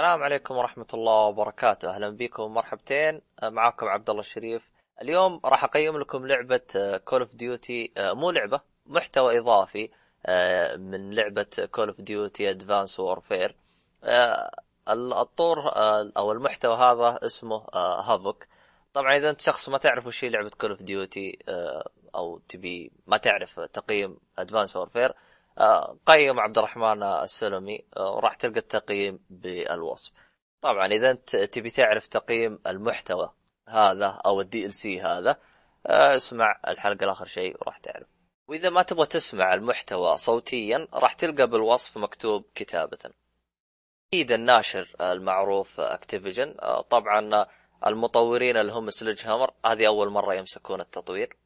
السلام عليكم ورحمة الله وبركاته، أهلا بكم ومرحبتين معاكم عبد الله الشريف. اليوم راح أقيم لكم لعبة Call of Duty مو لعبة محتوى إضافي آه، من لعبة Call of Duty Advanced Warfare. الطور آه، أو المحتوى هذا اسمه Havoc. طبعا إذا أنت شخص ما تعرف وش هي لعبة Call of Duty أو تبي ما تعرف تقييم Advanced Warfare قيم عبد الرحمن السلمي آه، وراح تلقى التقييم بالوصف. طبعا إذا أنت تبي تعرف تقييم المحتوى هذا أو ال DLC هذا آه، اسمع الحلقة لاخر شيء وراح تعرف. وإذا ما تبغى تسمع المحتوى صوتيا راح تلقى بالوصف مكتوب كتابة. أكيد الناشر المعروف Activision طبعا المطورين اللي هم Sledgehammer هذه أول مرة يمسكون التطوير.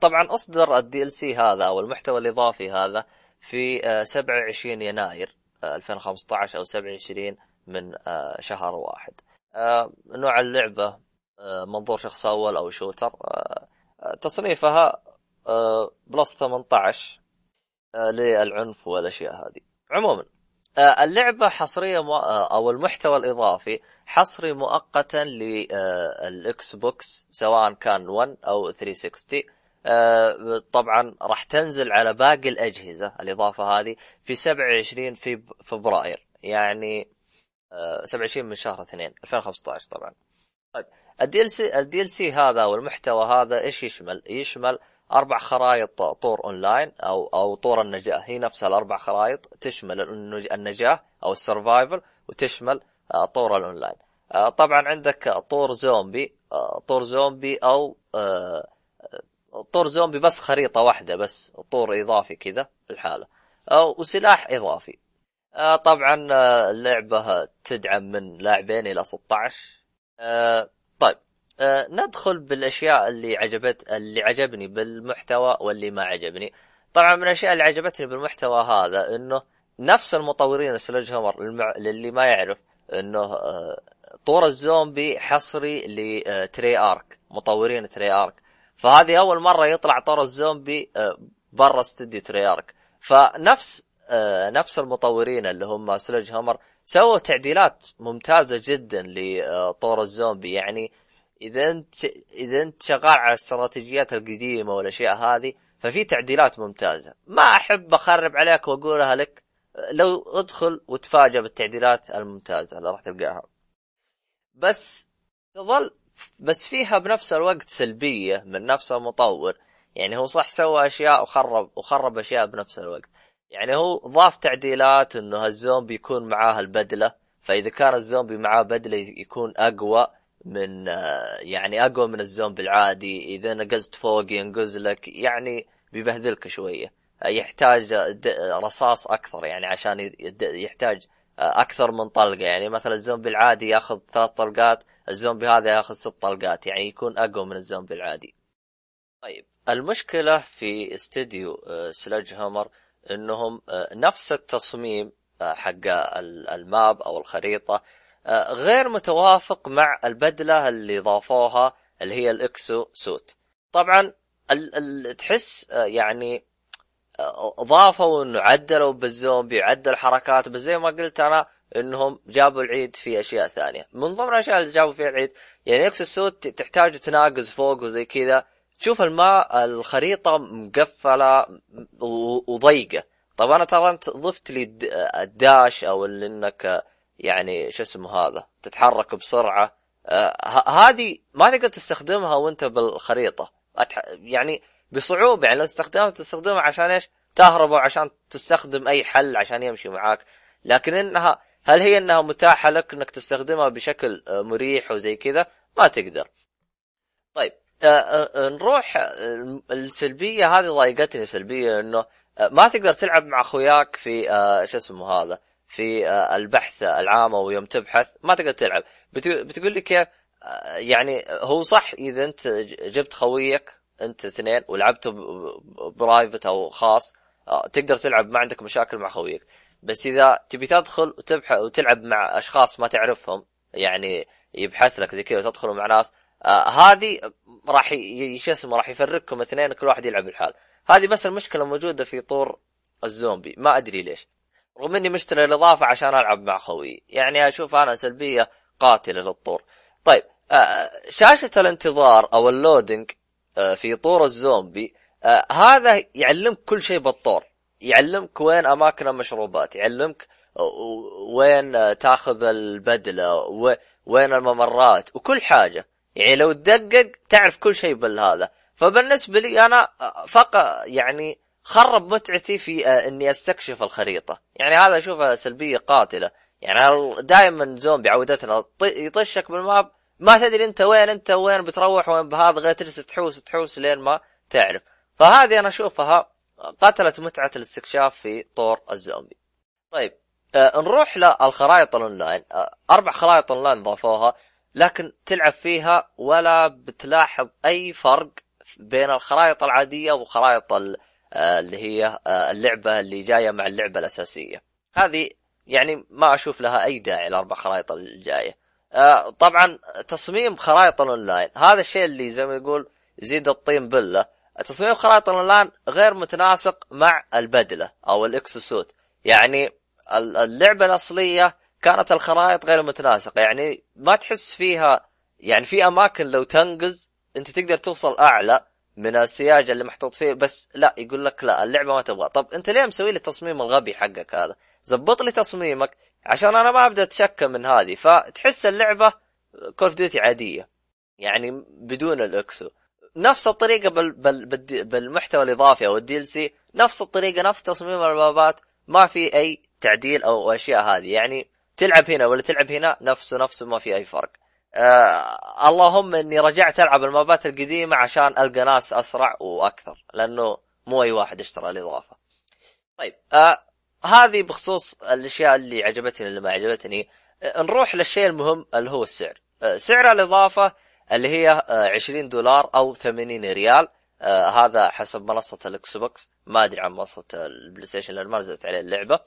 طبعا أصدر ال DLC هذا أو المحتوى الإضافي هذا في 27 آه، يناير 2015 آه، أو 27 من آه، شهر واحد. نوع اللعبة منظور شخص أول أو shooter. تصنيفها plus 18 للعنف والأشياء هذه. عموما اللعبة حصرية أو المحتوى الإضافي حصري مؤقتا لل Xbox سواء كان 1 أو 360 آه، طبعا راح تنزل على باقي الأجهزة الإضافة هذه في 27 في فبراير يعني 27 آه، من شهر 2 2015 طبعا. طيب ال DLC ال DLC هذا أو المحتوى هذا إيش يشمل؟ يشمل أربع خرائط طور أونلاين أو أو طور النجاة. هي نفسها الأربع خرائط تشمل النجاة أو ال survival وتشمل آه، طور الأونلاين. طبعا عندك طور زومبي طور زومبي أو طور زومبي بس خريطة واحدة بس طور إضافي كذا الحالة. وسلاح إضافي. آه، طبعا آه، اللعبة تدعم من لاعبين إلى 16 آه، طيب. ندخل بالأشياء اللي عجبت اللي عجبني بالمحتوى واللي ما عجبني. طبعا من الأشياء اللي عجبتني بالمحتوى هذا إنه نفس المطورين سلج هومر للي ما يعرف إنه طور الزومبي حصري ل Treyarch مطورين Treyarch. فهذه أول مرة يطلع طور الزومبي آه، برا استديو Treyarch. فنفس آه، نفس المطورين اللي هم Sledgehammer سووا تعديلات ممتازة جدا لطور الزومبي. يعني إذا أنت إذا أنت شغال على الاستراتيجيات القديمة والأشياء هذه ففي تعديلات ممتازة. ما أحب أخرب عليك وأقولها لك لو ادخل وتفاجأ بالتعديلات الممتازة اللي راح تلقاها. بس تظل بس فيها بنفس الوقت سلبية من نفس المطور يعني هو صح سوى أشياء وخرب وخرب أشياء بنفس الوقت. يعني هو ضاف تعديلات إنه الزومبي يكون معاه البدلة. فإذا كان الزومبي معاه بدلة يكون أقوى من يعني أقوى من الزومبي العادي. إذا نقزت فوق ينقز لك يعني بيبهذلك شوية. يحتاج رصاص أكثر يعني عشان يحتاج أكثر من طلقة. يعني مثلا الزومبي العادي ياخذ ثلاث طلقات الزومبي هذا ياخذ ست طلقات يعني يكون أقوى من الزومبي العادي. طيب المشكلة في استديو آه، سلاج هامر إنهم آه، نفس التصميم آه، حق الماب أو الخريطة غير متوافق مع البدلة اللي ضافوها اللي هي ال exo suit. طبعا تحس يعني ضافوا إنه عدلوا بالزومبي عدل حركات بس زي ما قلت أنا انهم جابوا العيد في اشياء ثانية. من ضمن الاشياء اللي جابوا فيها العيد يعني exo suit تحتاج تناقز فوق وزي كذا. تشوف ال map الخريطة مقفلة وضيقة. طب أنا ترى انت ضفت لي ال dash أو اللي إنك يعني شو اسمه هذا تتحرك بسرعة. هذه ما تقدر تستخدمها وأنت بالخريطة. يعني بصعوبة يعني لو استخدمها تستخدمها عشان إيش؟ تهرب عشان تستخدم أي حل عشان يمشي معاك. لكن إنها هل هي انها متاحة لك انك تستخدمها بشكل آه، مريح وزي كذا؟ ما تقدر. طيب آه، آه، نروح السلبية. هذه ضايقتني سلبية انه ما تقدر تلعب مع اخوياك في شو اسمه هذا في البحث العام أو يوم تبحث ما تقدر تلعب. بتقول لي كيف؟ يعني هو صح إذا انت جبت خويك انت اثنين ولعبته برايفت أو خاص تقدر تلعب ما عندك مشاكل مع خويك. بس إذا تبي تدخل وتبحث وتلعب مع أشخاص ما تعرفهم يعني يبحث لك زي كذا وتدخلوا مع ناس آه هذه راح شو اسمه راح يفرقكم اثنين كل واحد يلعب لحاله بس المشكلة موجودة في طور الزومبي ما أدري ليش. رغم إني مشتري الإضافة عشان ألعب مع خوي يعني أشوف أنا سلبية قاتلة للطور. طيب آه، شاشة الانتظار أو ال loading آه، في طور الزومبي آه، هذا يعلمك كل شيء بالطور. يعلمك وين أماكن المشروبات يعلمك وين تاخذ البدلة وين الممرات وكل حاجة. يعني لو تدقق تعرف كل شيء بالهذا. فبالنسبة لي أنا فقط يعني خرب متعتي في إني أستكشف الخريطة. يعني هذا اشوفه سلبية قاتلة. يعني دائما زومبي عودتنا يطشك بالماب ما تدري أنت وين أنت وين بتروح وين بهذا غير تجلس تحوس تحوس لين ما تعرف. فهذه أنا أشوفها قتلت متعة الاستكشاف في طور الزومبي. طيب آه نروح للخرائط الأونلاين. آه أربع خرائط أونلاين ضافوها لكن تلعب فيها ولا بتلاحظ أي فرق بين الخرائط العادية وخرائط آه اللي هي آه اللعبة اللي جاية مع اللعبة الأساسية. هذه يعني ما أشوف لها أي داعي الأربع خرائط الجاية. آه طبعا تصميم خرائط الأونلاين هذا الشيء اللي زي ما يقول يزيد الطين بله. تصميم خرائط الأونلاين غير متناسق مع البدلة أو ال exo suit. يعني اللعبة الأصلية كانت الخرائط غير متناسقة. يعني ما تحس فيها يعني في أماكن لو تنقز أنت تقدر توصل أعلى من السياج اللي محطوط فيه بس لا يقول لك لا اللعبة ما تبغى. طب أنت ليه مسوي لي التصميم الغبي حقك هذا؟ زبط لي تصميمك عشان أنا ما أبدأ أتشكى من هذه. فتحس اللعبة Call of Duty عادية. يعني بدون ال Exo. نفس الطريقة بال بال بالمحتوى الإضافي أو ال DLC نفس الطريقة نفس تصميم ال mapات ما في أي تعديل أو أشياء هذه. يعني تلعب هنا ولا تلعب هنا نفسه نفسه ما في أي فرق. آه اللهم إني رجعت ألعب المابات القديمة عشان ألقى ناس أسرع وأكثر لأنه مو أي واحد اشترى الإضافة. طيب آه هذه بخصوص الأشياء اللي عجبتني اللي ما عجبتني. آه نروح للشيء المهم اللي هو السعر. آه سعر الإضافة اللي هي 20 آه، دولار أو 80 ريال. آه هذا حسب منصة ال Xbox ما أدري عن منصة ال PlayStation لأن ما نزلت عليه اللعبة.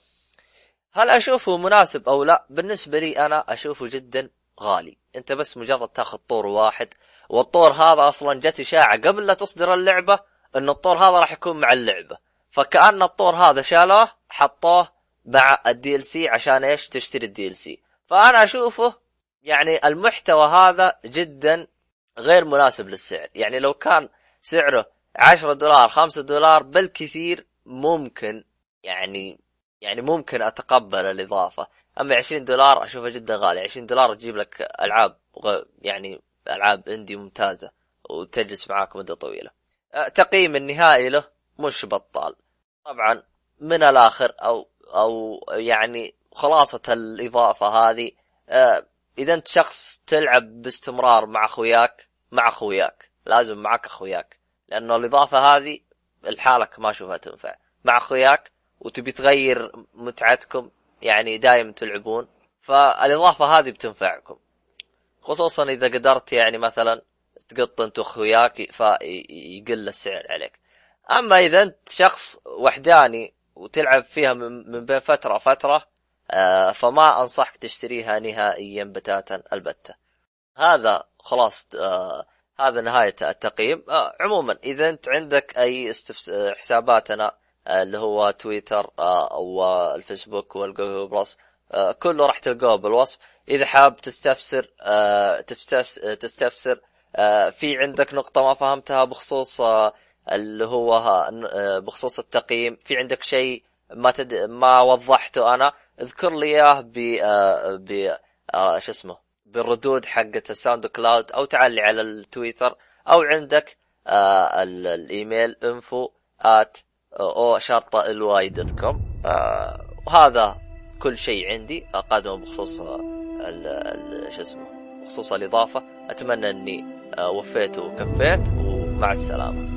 هل أشوفه مناسب أو لا؟ بالنسبة لي أنا أشوفه جدا غالي. أنت بس مجرد تاخذ طور واحد والطور هذا أصلا جت إشاعة قبل لا تصدر اللعبة إن الطور هذا راح يكون مع اللعبة. فكأن الطور هذا شالوه حطوه مع ال DLC عشان إيش؟ تشتري ال DLC فأنا أشوفه يعني المحتوى هذا جدا غير مناسب للسعر. يعني لو كان سعره 10 دولار 5 دولار بالكثير ممكن يعني يعني ممكن أتقبل الإضافة. أما 20 دولار أشوفه جدا غالي. 20 دولار تجيب لك ألعاب يعني ألعاب اندي ممتازة وتجلس معاك مدة طويلة. تقييم النهائي له مش بطال. طبعا من الآخر أو أو يعني خلاصة الإضافة هذه إذا أنت شخص تلعب باستمرار مع أخوياك مع أخوياك لازم معك أخوياك لأنه الإضافة هذه لحالك ما أشوفها تنفع. مع أخوياك وتبي تغير متعتكم يعني دايم تلعبون فالإضافة هذه بتنفعكم. خصوصا إذا قدرت يعني مثلا تقط أنت وأخوياك فيقل السعر عليك. أما إذا أنت شخص وحداني وتلعب فيها من بين فترة فتره آه، فما أنصحك تشتريها نهائيا بتاتا البتة. هذا خلاص آه، هذا نهاية التقييم. آه، عموما إذا أنت عندك أي استفس... حساباتنا اللي هو تويتر أو الفيسبوك وال Google Plus كله راح تلقوه بالوصف. إذا حاب تستفسر تستفسر في عندك نقطة ما فهمتها بخصوص اللي هو بخصوص التقييم في عندك شيء ما تد... ما وضحته أنا اذكر لي إياه ب ب شو اسمه بالردود حقة ال SoundCloud أو تعال على التويتر أو عندك آه الإيميل info at أو شرطة ال y dot com آه وهذا كل شيء عندي اقدمه بخصوص شو اسمه بخصوص الإضافة. أتمنى إني آه وفيت وكفيت ومع السلامة.